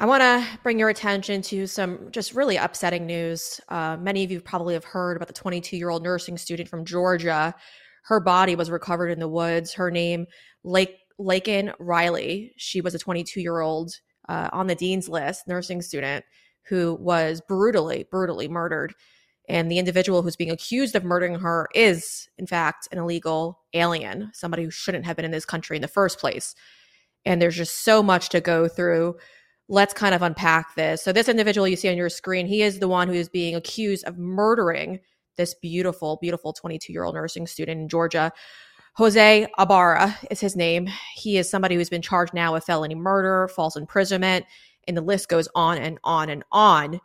I want to bring your attention to some just really upsetting news. Uh, many of you probably have heard about the 22 year old nursing student from Georgia. Her body was recovered in the woods. Her name, Lake Laken Riley. She was a 22 year old uh, on the dean's list nursing student who was brutally, brutally murdered. And the individual who's being accused of murdering her is, in fact, an illegal alien, somebody who shouldn't have been in this country in the first place. And there's just so much to go through let's kind of unpack this. So, this individual you see on your screen, he is the one who is being accused of murdering this beautiful, beautiful 22 year old nursing student in Georgia. Jose Ibarra is his name. He is somebody who's been charged now with felony murder, false imprisonment, and the list goes on and on and on.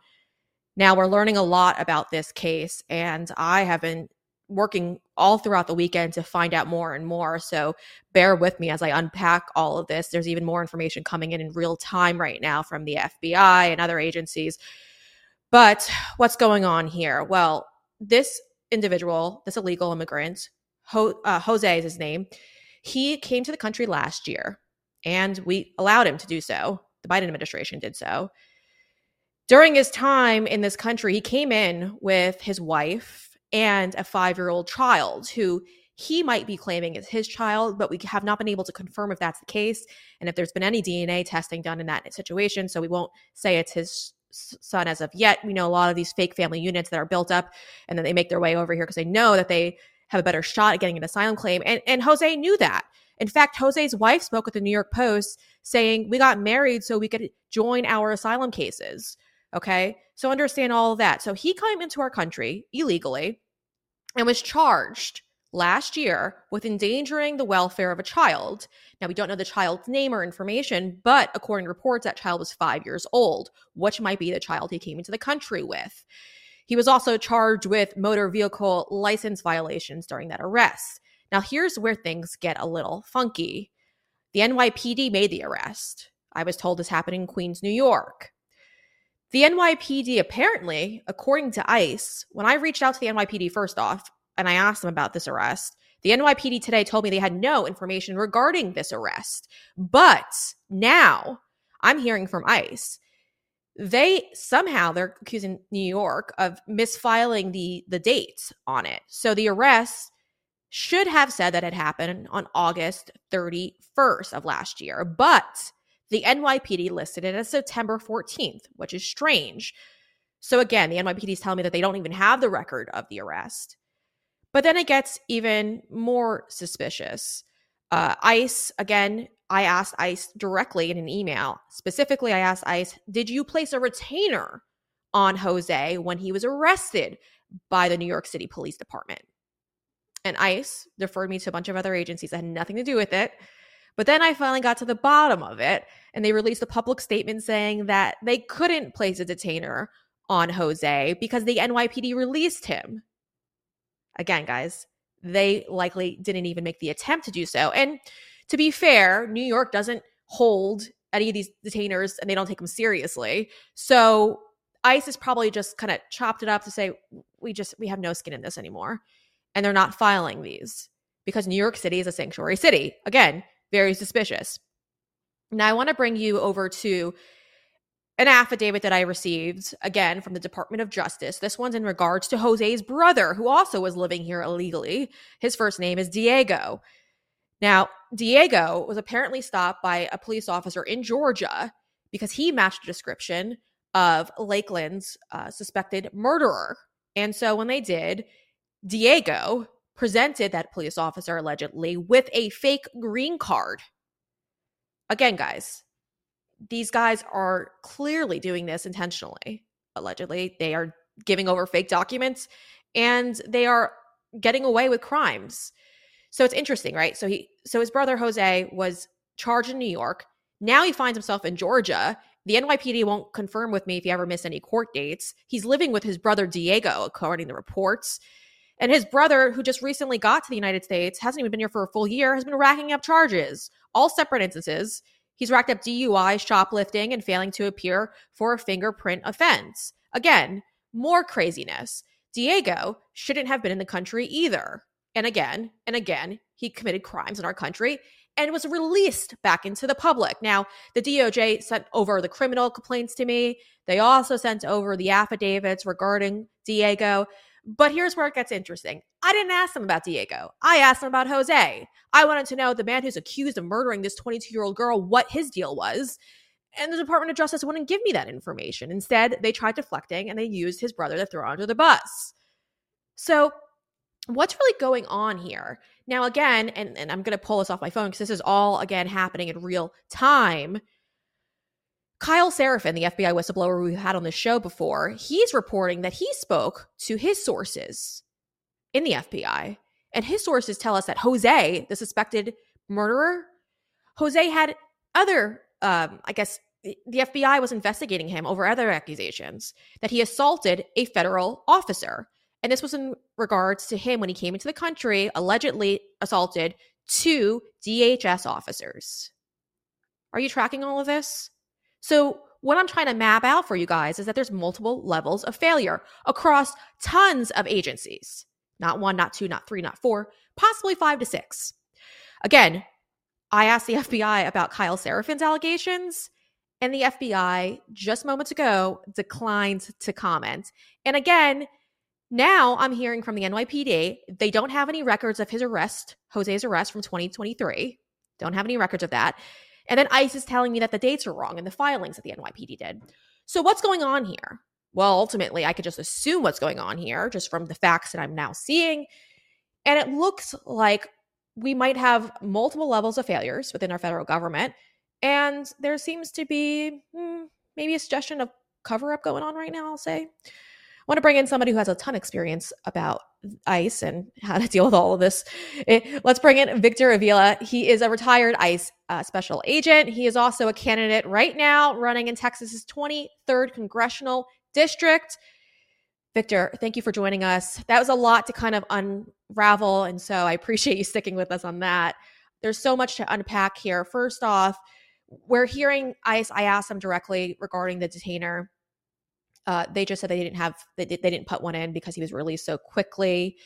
Now, we're learning a lot about this case, and I have been working all throughout the weekend to find out more and more. So bear with me as I unpack all of this. There's even more information coming in in real time right now from the FBI and other agencies. But what's going on here? Well, this individual, this illegal immigrant, Ho- uh, Jose is his name, he came to the country last year and we allowed him to do so. The Biden administration did so. During his time in this country, he came in with his wife and a five year old child who he might be claiming is his child, but we have not been able to confirm if that's the case and if there's been any DNA testing done in that situation. So we won't say it's his son as of yet. We know a lot of these fake family units that are built up and then they make their way over here because they know that they have a better shot at getting an asylum claim. And, and Jose knew that. In fact, Jose's wife spoke with the New York Post saying, We got married so we could join our asylum cases. Okay. So understand all of that. So he came into our country illegally and was charged last year with endangering the welfare of a child. Now, we don't know the child's name or information, but according to reports, that child was five years old, which might be the child he came into the country with. He was also charged with motor vehicle license violations during that arrest. Now, here's where things get a little funky. The NYPD made the arrest. I was told this happened in Queens, New York. The NYPD apparently, according to ICE, when I reached out to the NYPD first off and I asked them about this arrest, the NYPD today told me they had no information regarding this arrest. But now I'm hearing from ICE. They somehow they're accusing New York of misfiling the the dates on it. So the arrest should have said that it happened on August 31st of last year, but the NYPD listed it as September 14th, which is strange. So again, the NYPD is telling me that they don't even have the record of the arrest. But then it gets even more suspicious. Uh, ICE, again, I asked ICE directly in an email. Specifically, I asked ICE, did you place a retainer on Jose when he was arrested by the New York City Police Department? And ICE deferred me to a bunch of other agencies that had nothing to do with it. But then I finally got to the bottom of it, and they released a public statement saying that they couldn't place a detainer on Jose because the NYPD released him. Again, guys, they likely didn't even make the attempt to do so. And to be fair, New York doesn't hold any of these detainers and they don't take them seriously. So ICE is probably just kind of chopped it up to say, we just, we have no skin in this anymore. And they're not filing these because New York City is a sanctuary city. Again, very suspicious. Now, I want to bring you over to an affidavit that I received again from the Department of Justice. This one's in regards to Jose's brother, who also was living here illegally. His first name is Diego. Now, Diego was apparently stopped by a police officer in Georgia because he matched a description of Lakeland's uh, suspected murderer. And so when they did, Diego presented that police officer allegedly with a fake green card. Again, guys, these guys are clearly doing this intentionally. Allegedly, they are giving over fake documents and they are getting away with crimes. So it's interesting, right? So he so his brother Jose was charged in New York. Now he finds himself in Georgia. The NYPD won't confirm with me if he ever missed any court dates. He's living with his brother Diego, according to reports. And his brother, who just recently got to the United States, hasn't even been here for a full year, has been racking up charges, all separate instances. He's racked up DUI, shoplifting, and failing to appear for a fingerprint offense. Again, more craziness. Diego shouldn't have been in the country either. And again, and again, he committed crimes in our country and was released back into the public. Now, the DOJ sent over the criminal complaints to me. They also sent over the affidavits regarding Diego. But here's where it gets interesting. I didn't ask them about Diego. I asked them about Jose. I wanted to know the man who's accused of murdering this 22 year old girl, what his deal was. And the Department of Justice wouldn't give me that information. Instead, they tried deflecting and they used his brother to throw under the bus. So, what's really going on here? Now, again, and, and I'm going to pull this off my phone because this is all, again, happening in real time. Kyle Seraphin, the FBI whistleblower we've had on the show before, he's reporting that he spoke to his sources in the FBI. And his sources tell us that Jose, the suspected murderer, Jose had other, um, I guess, the FBI was investigating him over other accusations that he assaulted a federal officer. And this was in regards to him when he came into the country, allegedly assaulted two DHS officers. Are you tracking all of this? So, what I'm trying to map out for you guys is that there's multiple levels of failure across tons of agencies. Not one, not two, not three, not four, possibly five to six. Again, I asked the FBI about Kyle Seraphin's allegations, and the FBI just moments ago declined to comment. And again, now I'm hearing from the NYPD, they don't have any records of his arrest, Jose's arrest from 2023. Don't have any records of that. And then ICE is telling me that the dates are wrong in the filings that the NYPD did. So what's going on here? Well, ultimately, I could just assume what's going on here just from the facts that I'm now seeing. And it looks like we might have multiple levels of failures within our federal government. And there seems to be hmm, maybe a suggestion of cover up going on right now, I'll say. I want to bring in somebody who has a ton of experience about ICE and how to deal with all of this. Eh, let's bring in Victor Avila. He is a retired ICE uh, special agent. He is also a candidate right now running in Texas's 23rd congressional district. Victor, thank you for joining us. That was a lot to kind of unravel. And so I appreciate you sticking with us on that. There's so much to unpack here. First off, we're hearing ICE. I asked them directly regarding the detainer uh, they just said they didn't have they, they didn't put one in because he was released so quickly.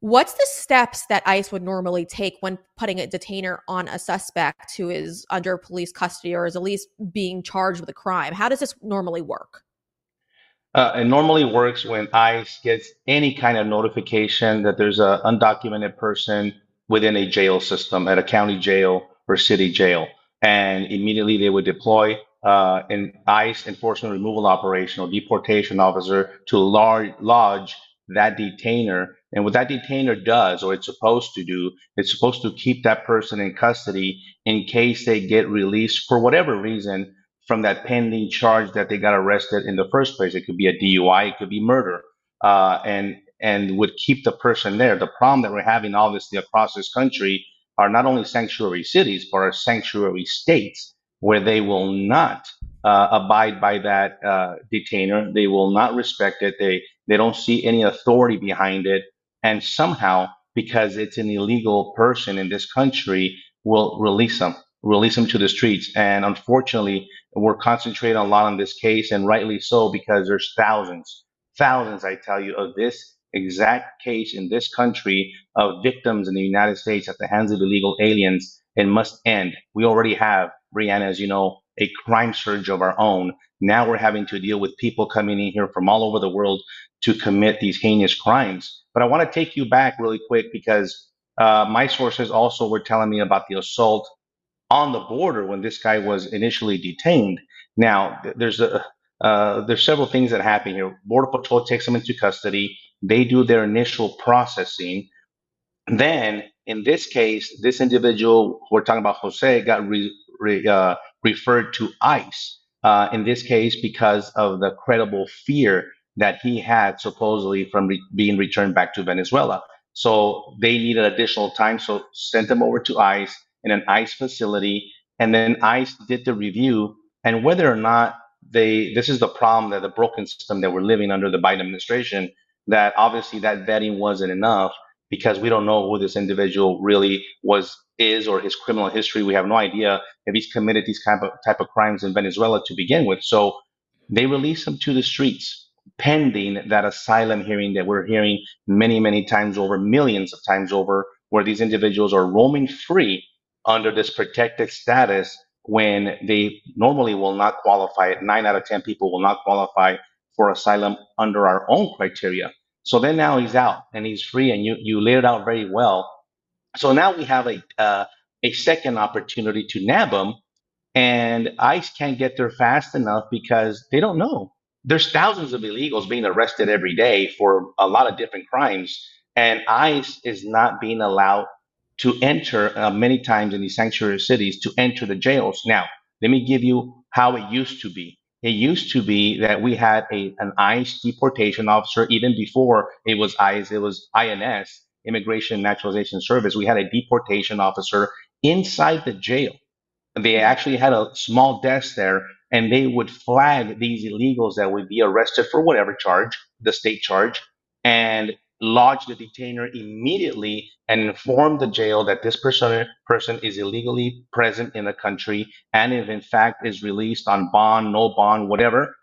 What's the steps that ICE would normally take when putting a detainer on a suspect who is under police custody or is at least being charged with a crime? How does this normally work? Uh, it normally works when ICE gets any kind of notification that there's an undocumented person within a jail system at a county jail or city jail. And immediately they would deploy uh, an ICE enforcement removal operation or deportation officer to lodge that detainer. And what that detainer does, or it's supposed to do, it's supposed to keep that person in custody in case they get released for whatever reason from that pending charge that they got arrested in the first place. It could be a DUI, it could be murder, uh, and and would keep the person there. The problem that we're having obviously across this country are not only sanctuary cities, but are sanctuary states where they will not uh, abide by that uh, detainer. They will not respect it. They they don't see any authority behind it, and somehow, because it's an illegal person in this country, will release them, release them to the streets. And unfortunately, we're concentrating a lot on this case, and rightly so, because there's thousands, thousands, I tell you, of this exact case in this country of victims in the United States at the hands of illegal aliens. It must end. We already have Breanna, as you know, a crime surge of our own. Now we're having to deal with people coming in here from all over the world to commit these heinous crimes. But I want to take you back really quick because uh, my sources also were telling me about the assault on the border when this guy was initially detained. Now, there's a uh, there's several things that happen here. Border Patrol takes them into custody. They do their initial processing. Then, in this case, this individual we're talking about, Jose, got re- re, uh, referred to ICE uh, in this case because of the credible fear that he had supposedly from re- being returned back to Venezuela. So they needed additional time, so sent him over to ICE in an ICE facility, and then ICE did the review. And whether or not they, this is the problem that the broken system that we're living under the Biden administration, that obviously that vetting wasn't enough because we don't know who this individual really was is or his criminal history. We have no idea if he's committed these type of type of crimes in Venezuela to begin with. So they release him to the streets pending that asylum hearing that we're hearing many, many times over, millions of times over, where these individuals are roaming free under this protected status when they normally will not qualify. Nine out of 10 people will not qualify for asylum under our own criteria. So then now he's out and he's free, and you, you laid it out very well. So now we have a, uh, a second opportunity to nab him, and ICE can't get there fast enough because they don't know. There's thousands of illegals being arrested every day for a lot of different crimes, and ICE is not being allowed to enter uh, many times in these sanctuary cities to enter the jails. Now, let me give you how it used to be. It used to be that we had a, an ICE deportation officer, even before it was ICE, it was INS, Immigration Naturalization Service. We had a deportation officer inside the jail. They actually had a small desk there and they would flag these illegals that would be arrested for whatever charge, the state charge, and lodge the detainer immediately and inform the jail that this person person is illegally present in the country. And if in fact is released on bond no bond whatever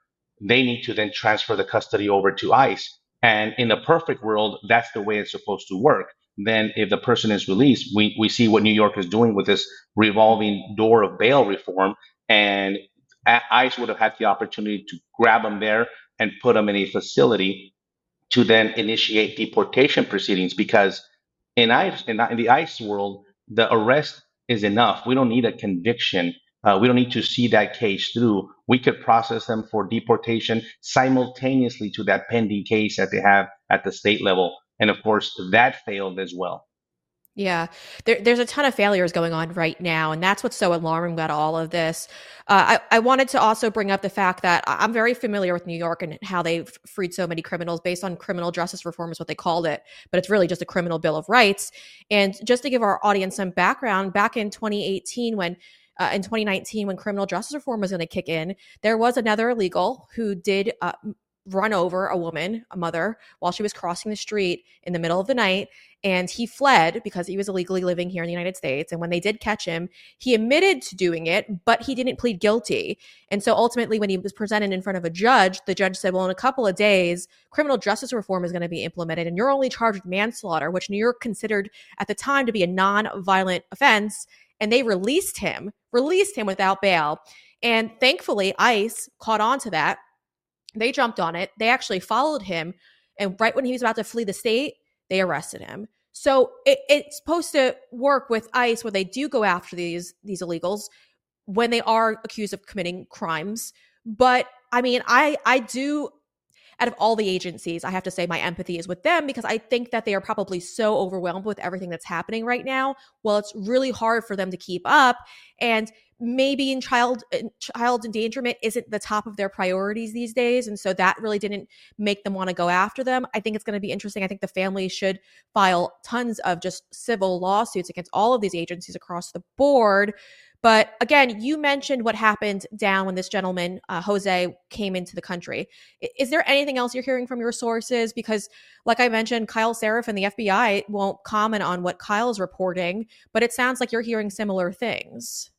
they need to then transfer the custody over to ice. And in a perfect world that's the way it's supposed to work. Then if the person is released we, we see what new york is doing with this revolving door of bail reform. And uh, ice would have had the opportunity to grab them there and put them in a facility to then initiate deportation proceedings because in ICE in, in the ICE world, the arrest is enough. We don't need a conviction. Uh, we don't need to see that case through. We could process them for deportation simultaneously to that pending case that they have at the state level. And of course, that failed as well. Yeah, there, there's a ton of failures going on right now, and that's what's so alarming about all of this. Uh, I, I wanted to also bring up the fact that I'm very familiar with New York and how they've freed so many criminals based on criminal justice reform, is what they called it, but it's really just a criminal bill of rights. And just to give our audience some background, back in 2018, when uh, in 2019, when criminal justice reform was going to kick in, there was another illegal who did uh, run over a woman, a mother, while she was crossing the street in the middle of the night. And he fled because he was illegally living here in the United States. And when they did catch him, he admitted to doing it, but he didn't plead guilty. And so ultimately, when he was presented in front of a judge, the judge said, Well, in a couple of days, criminal justice reform is going to be implemented, and you're only charged with manslaughter, which New York considered at the time to be a non violent offense. And they released him, released him without bail. And thankfully, ICE caught on to that they jumped on it. They actually followed him. And right when he was about to flee the state, they arrested him. So it, it's supposed to work with ICE where they do go after these these illegals when they are accused of committing crimes. But I mean, I I do out of all the agencies, I have to say my empathy is with them because I think that they are probably so overwhelmed with everything that's happening right now. Well, it's really hard for them to keep up. And maybe in child child endangerment isn't the top of their priorities these days and so that really didn't make them want to go after them i think it's going to be interesting i think the family should file tons of just civil lawsuits against all of these agencies across the board but again you mentioned what happened down when this gentleman uh, jose came into the country is there anything else you're hearing from your sources because like i mentioned kyle seraphin and the fbi won't comment on what kyle's reporting but it sounds like you're hearing similar things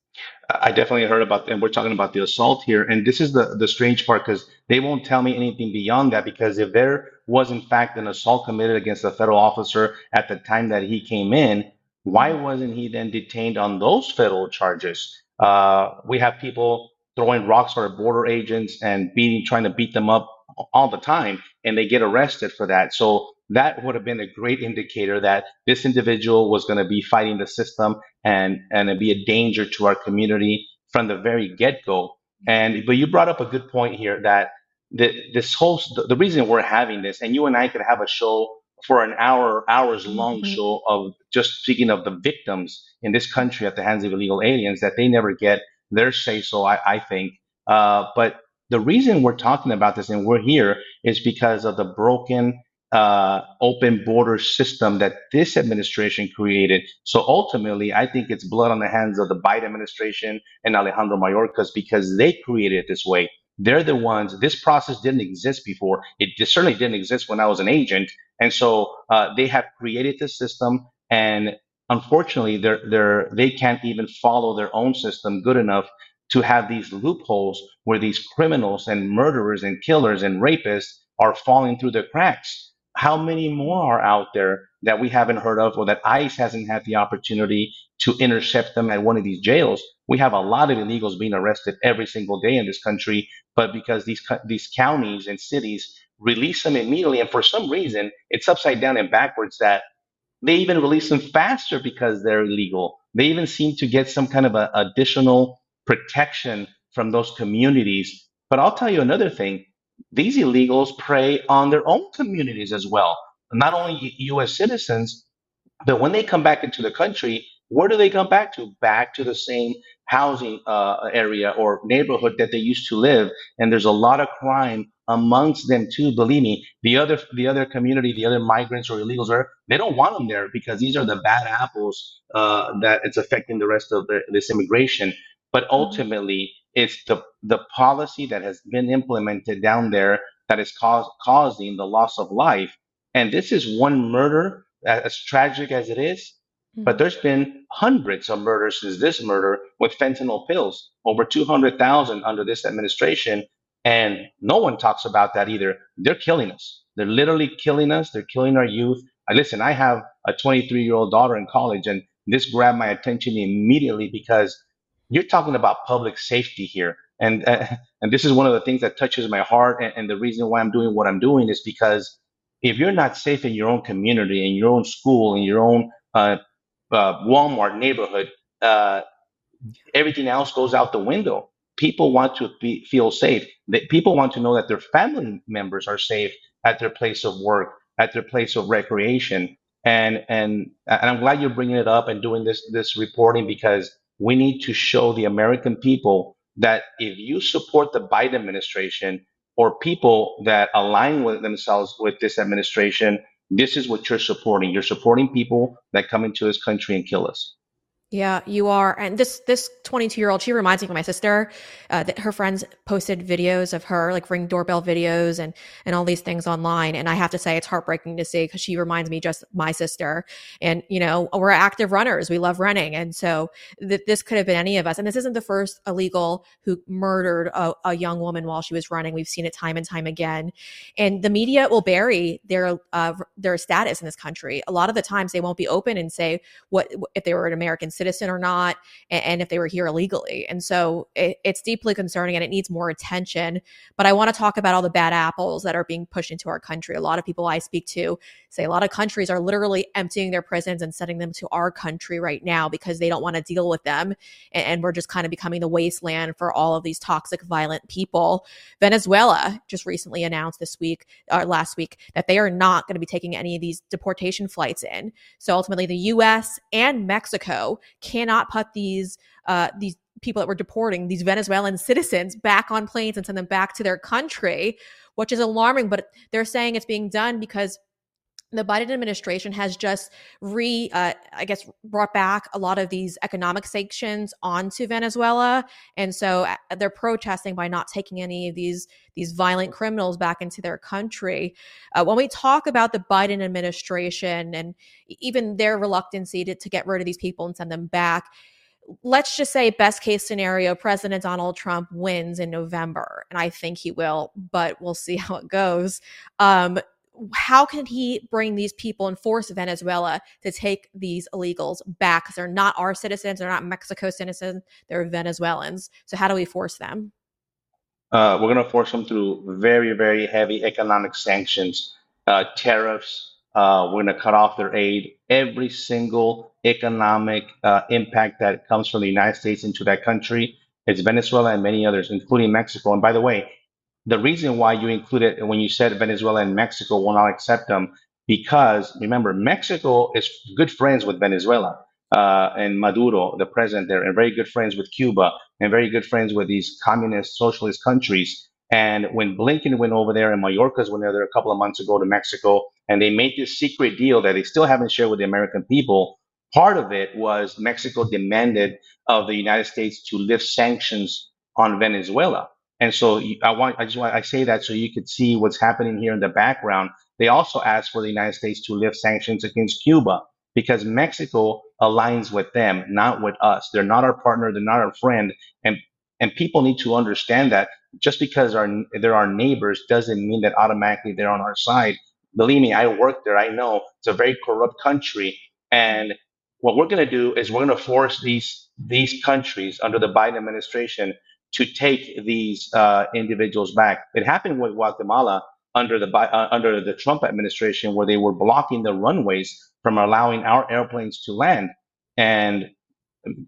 I definitely heard about, and we're talking about the assault here. And this is the, the strange part because they won't tell me anything beyond that. Because if there was, in fact, an assault committed against a federal officer at the time that he came in, why wasn't he then detained on those federal charges? Uh, we have people throwing rocks at border agents and beating, trying to beat them up all the time, and they get arrested for that. So that would have been a great indicator that this individual was going to be fighting the system and and be a danger to our community from the very get-go and but you brought up a good point here that the, this whole the, the reason we're having this and you and i could have a show for an hour hours long mm-hmm. show of just speaking of the victims in this country at the hands of illegal aliens that they never get their say so i, I think uh, but the reason we're talking about this and we're here is because of the broken uh, open border system that this administration created. So ultimately, I think it's blood on the hands of the Biden administration and Alejandro Mayorkas because they created it this way. They're the ones. This process didn't exist before. It certainly didn't exist when I was an agent, and so uh, they have created this system. And unfortunately, they're they're they can't even follow their own system good enough to have these loopholes where these criminals and murderers and killers and rapists are falling through the cracks how many more are out there that we haven't heard of or that ICE hasn't had the opportunity to intercept them at one of these jails. We have a lot of illegals being arrested every single day in this country, but because these these counties and cities release them immediately, and for some reason it's upside down and backwards that they even release them faster because they're illegal. They even seem to get some kind of a, additional protection from those communities. But I'll tell you another thing these illegals prey on their own communities as well. Not only US citizens, but when they come back into the country, where do they come back to? Back to the same housing uh, area or neighborhood that they used to live. And there's a lot of crime amongst them too. Believe me, the other the other community, the other migrants or illegals are they don't want them there because these are the bad apples uh, that it's affecting the rest of the, this immigration. But mm-hmm. ultimately, it's the the policy that has been implemented down there that is cause, causing the loss of life. And this is one murder, as tragic as it is, but mm-hmm. there's been hundreds of murders since this murder with fentanyl pills, over 200,000 under this administration. And no one talks about that either. They're killing us. They're literally killing us. They're killing our youth. I listen, I have a 23 year old daughter in college, and this grabbed my attention immediately because you're talking about public safety here. And, uh, and this is one of the things that touches my heart. And, and the reason why I'm doing what I'm doing is because if you're not safe in your own community, in your own school, in your own uh, uh, Walmart neighborhood, uh, everything else goes out the window. People want to be, feel safe. People want to know that their family members are safe at their place of work, at their place of recreation. And and and I'm glad you're bringing it up and doing this this reporting because we need to show the American people that if you support the Biden administration or people that align with themselves with this administration, this is what you're supporting. You're supporting people that come into this country and kill us. Yeah, you are. And this this 22 year old, she reminds me of my sister. Uh, that her friends posted videos of her, like ring doorbell videos and and all these things online. And I have to say, it's heartbreaking to see because she reminds me just my sister. And you know, we're active runners. We love running, and so th- this could have been any of us. And this isn't the first illegal who murdered a, a young woman while she was running. We've seen it time and time again. And the media will bury their uh, their status in this country. A lot of the times, they won't be open and say what if they were an American citizen citizen or not, and, and if they were here illegally. And so it, it's deeply concerning and it needs more attention. But I want to talk about all the bad apples that are being pushed into our country. A lot of people I speak to say a lot of countries are literally emptying their prisons and sending them to our country right now because they don't want to deal with them. And, and we're just kind of becoming the wasteland for all of these toxic, violent people. Venezuela just recently announced this week or last week that they are not going to be taking any of these deportation flights in. So ultimately, the US and Mexico cannot put these uh, these people that we're deporting, these Venezuelan citizens, back on planes and send them back to their country, which is alarming. But they're saying it's being done because the Biden administration has just re, uh, I guess, brought back a lot of these economic sanctions onto Venezuela, and so uh, they're protesting by not taking any of these these violent criminals back into their country. Uh, when we talk about the Biden administration and even their reluctancy to, to get rid of these people and send them back, let's just say best case scenario president donald trump wins in november and i think he will but we'll see how it goes um, how can he bring these people and force Venezuela to take these illegals back? Because they're not our citizens, they're not Mexico citizens, they're Venezuelans. So how do we force them? Uh, we're going to force them through very, very heavy economic sanctions, uh, tariffs. Uh, we're going to cut off their aid. Every single economic uh, impact that comes from the United States into that country, it's Venezuela and many others, including Mexico. And by the way, the reason why you included when you said Venezuela and Mexico will not accept them, because remember, Mexico is good friends with Venezuela uh, and Maduro, the president there, and very good friends with Cuba and very good friends with these communist socialist countries. And when Blinken went over there and Mayorkas went there a couple of months ago to Mexico, and they made this secret deal that they still haven't shared with the American people, part of it was Mexico demanded of the United States to lift sanctions on Venezuela. And so I want, I just want, I say that so you could see what's happening here in the background. They also asked for the United States to lift sanctions against Cuba because Mexico aligns with them, not with us. They're not our partner. They're not our friend. And, and people need to understand that just because our, they're our neighbors doesn't mean that automatically they're on our side. Believe me, I worked there. I know it's a very corrupt country. And what we're going to do is we're going to force these these countries under the Biden administration to take these uh, individuals back. It happened with Guatemala under the uh, under the Trump administration, where they were blocking the runways from allowing our airplanes to land, and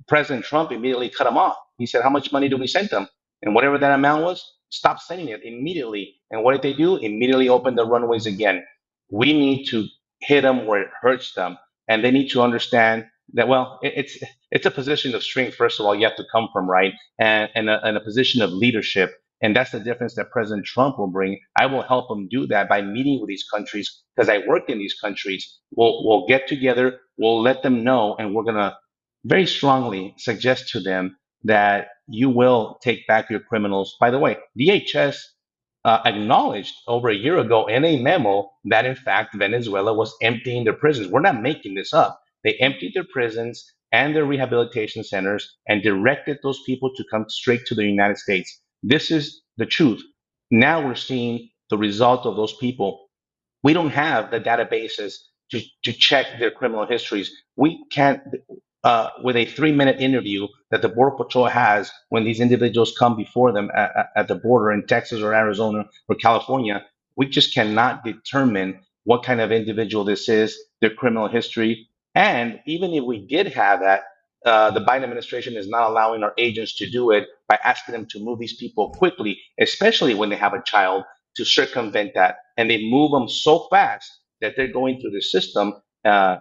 President Trump immediately cut them off. He said, "How much money do we send them?" And whatever that amount was, stop sending it immediately. And what did they do? Immediately open the runways again. We need to hit them where it hurts them, and they need to understand that well it, it's it's a position of strength first of all you have to come from right? And and a, and a position of leadership. And that's the difference that president trump will bring. I will help him do that by meeting with these countries because i worked in these countries. We'll we'll get together. We'll let them know. And we're going to very strongly suggest to them that you will take back your criminals. By the way dhs uh, acknowledged over a year ago in a memo that in fact Venezuela was emptying their prisons. We're not making this up. They emptied their prisons and their rehabilitation centers and directed those people to come straight to the United States. This is the truth. Now we're seeing the result of those people. We don't have the databases to, to check their criminal histories. We can't, uh, with a three minute interview that the Border Patrol has when these individuals come before them at, at the border in Texas or Arizona or California, we just cannot determine what kind of individual this is, their criminal history, and even if we did have that, uh, the Biden administration is not allowing our agents to do it by asking them to move these people quickly, especially when they have a child, to circumvent that. And they move them so fast that they're going through the system. Uh,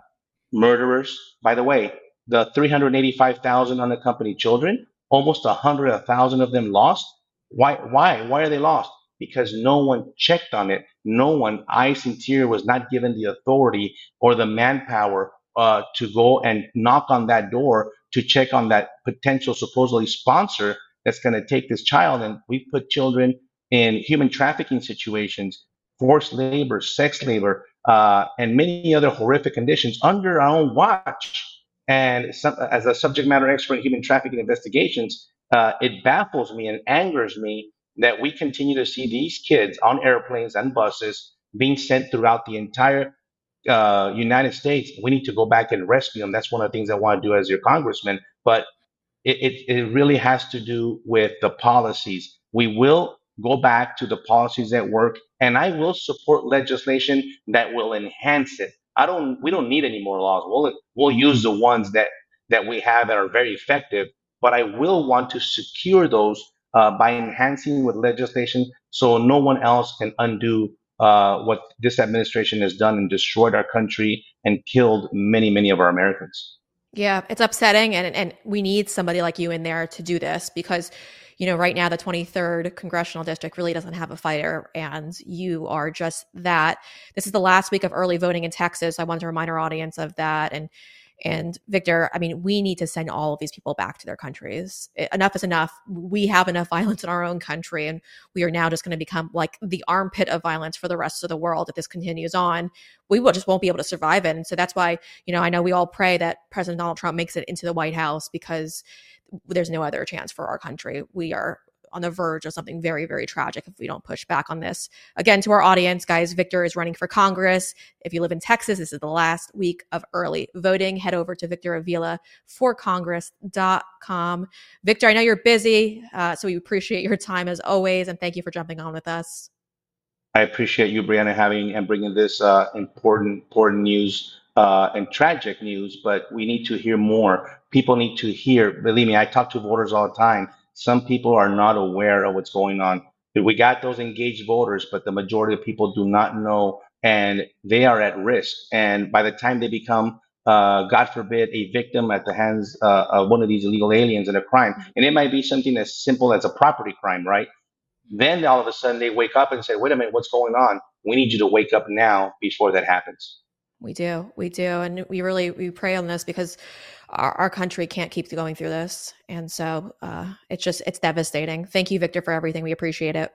murderers, by the way, the 385,000 unaccompanied children, almost 100,000 of them lost. Why? Why? Why are they lost? Because no one checked on it. No one, ICE Interior was not given the authority or the manpower uh, to go and knock on that door to check on that potential supposedly sponsor that's going to take this child. And we've put children in human trafficking situations, forced labor, sex labor, uh, and many other horrific conditions under our own watch. And some, as a subject matter expert in human trafficking investigations, uh, it baffles me and angers me that we continue to see these kids on airplanes and buses being sent throughout the entire uh, United States, we need to go back and rescue them. That's one of the things I want to do as your congressman. But it, it, it really has to do with the policies. We will go back to the policies that work, and I will support legislation that will enhance it. I don't. We don't need any more laws. We'll we'll use the ones that that we have that are very effective. But I will want to secure those uh, by enhancing with legislation, so no one else can undo uh, what this administration has done and destroyed our country and killed many, many of our Americans. Yeah, it's upsetting, and and we need somebody like you in there to do this because, you know, right now the 23rd congressional district really doesn't have a fighter, and you are just that. This is the last week of early voting in Texas. I want to remind our audience of that, and and Victor, I mean, we need to send all of these people back to their countries. Enough is enough. We have enough violence in our own country, and we are now just going to become like the armpit of violence for the rest of the world if this continues on. We will just won't be able to survive it. And so that's why, you know, I know we all pray that President Donald Trump makes it into the White House because there's no other chance for our country. We are on the verge of something very, very tragic if we don't push back on this. Again, to our audience, guys, Victor is running for Congress. If you live in Texas, this is the last week of early voting. Head over to Victor Avila for Congress.com. Victor, I know you're busy, uh, so we appreciate your time as always, and thank you for jumping on with us. I appreciate you, Breanna, having and bringing this uh, important, important news uh, and tragic news. But we need to hear more. People need to hear. Believe me, I talk to voters all the time some people are not aware of what's going on. We got those engaged voters, but the majority of people do not know and they are at risk. And by the time they become, uh, God forbid, a victim at the hands uh, of one of these illegal aliens in a crime, and it might be something as simple as a property crime, right? Then all of a sudden they wake up and say, wait a minute, what's going on? We need you to wake up now before that happens. We do. We do. And we really, we pray on this because our, our country can't keep going through this. And so uh, it's just, it's devastating. Thank you, Victor, for everything. We appreciate it.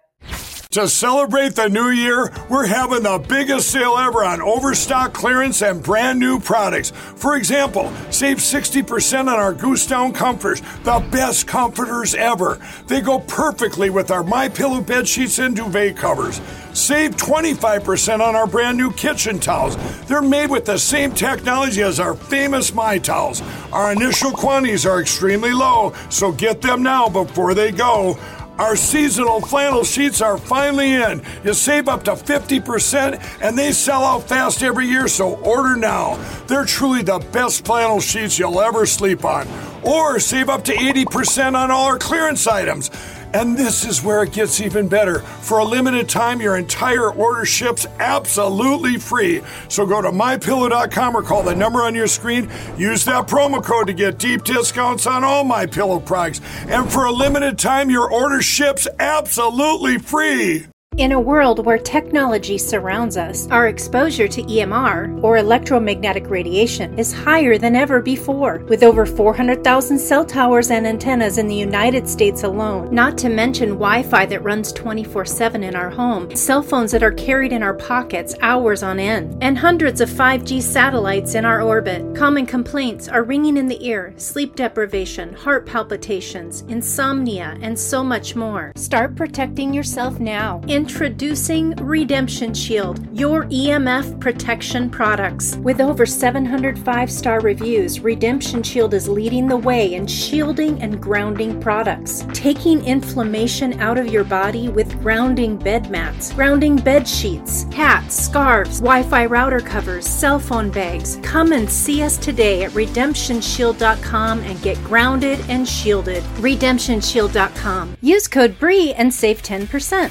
To celebrate the new year, we're having the biggest sale ever on overstock clearance and brand new products. For example, save 60% on our Goose Down comforters, the best comforters ever. They go perfectly with our My Pillow bed sheets and duvet covers. Save 25% on our brand new kitchen towels. They're made with the same technology as our famous My Towels. Our initial quantities are extremely low, so get them now before they go. Our seasonal flannel sheets are finally in. You save up to 50% and they sell out fast every year, so order now. They're truly the best flannel sheets you'll ever sleep on. Or save up to 80% on all our clearance items. And this is where it gets even better. For a limited time, your entire order ships absolutely free. So go to mypillow.com or call the number on your screen. Use that promo code to get deep discounts on all my pillow products. And for a limited time, your order ships absolutely free. In a world where technology surrounds us, our exposure to EMR, or electromagnetic radiation, is higher than ever before, with over 400,000 cell towers and antennas in the United States alone, not to mention Wi Fi that runs 24 7 in our home, cell phones that are carried in our pockets hours on end, and hundreds of 5G satellites in our orbit. Common complaints are ringing in the ear, sleep deprivation, heart palpitations, insomnia, and so much more. Start protecting yourself now. Introducing Redemption Shield, your EMF protection products. With over 705 star reviews, Redemption Shield is leading the way in shielding and grounding products, taking inflammation out of your body with grounding bed mats, grounding bed sheets, hats, scarves, Wi Fi router covers, cell phone bags. Come and see us today at redemptionshield.com and get grounded and shielded. Redemptionshield.com. Use code BREE and save 10%.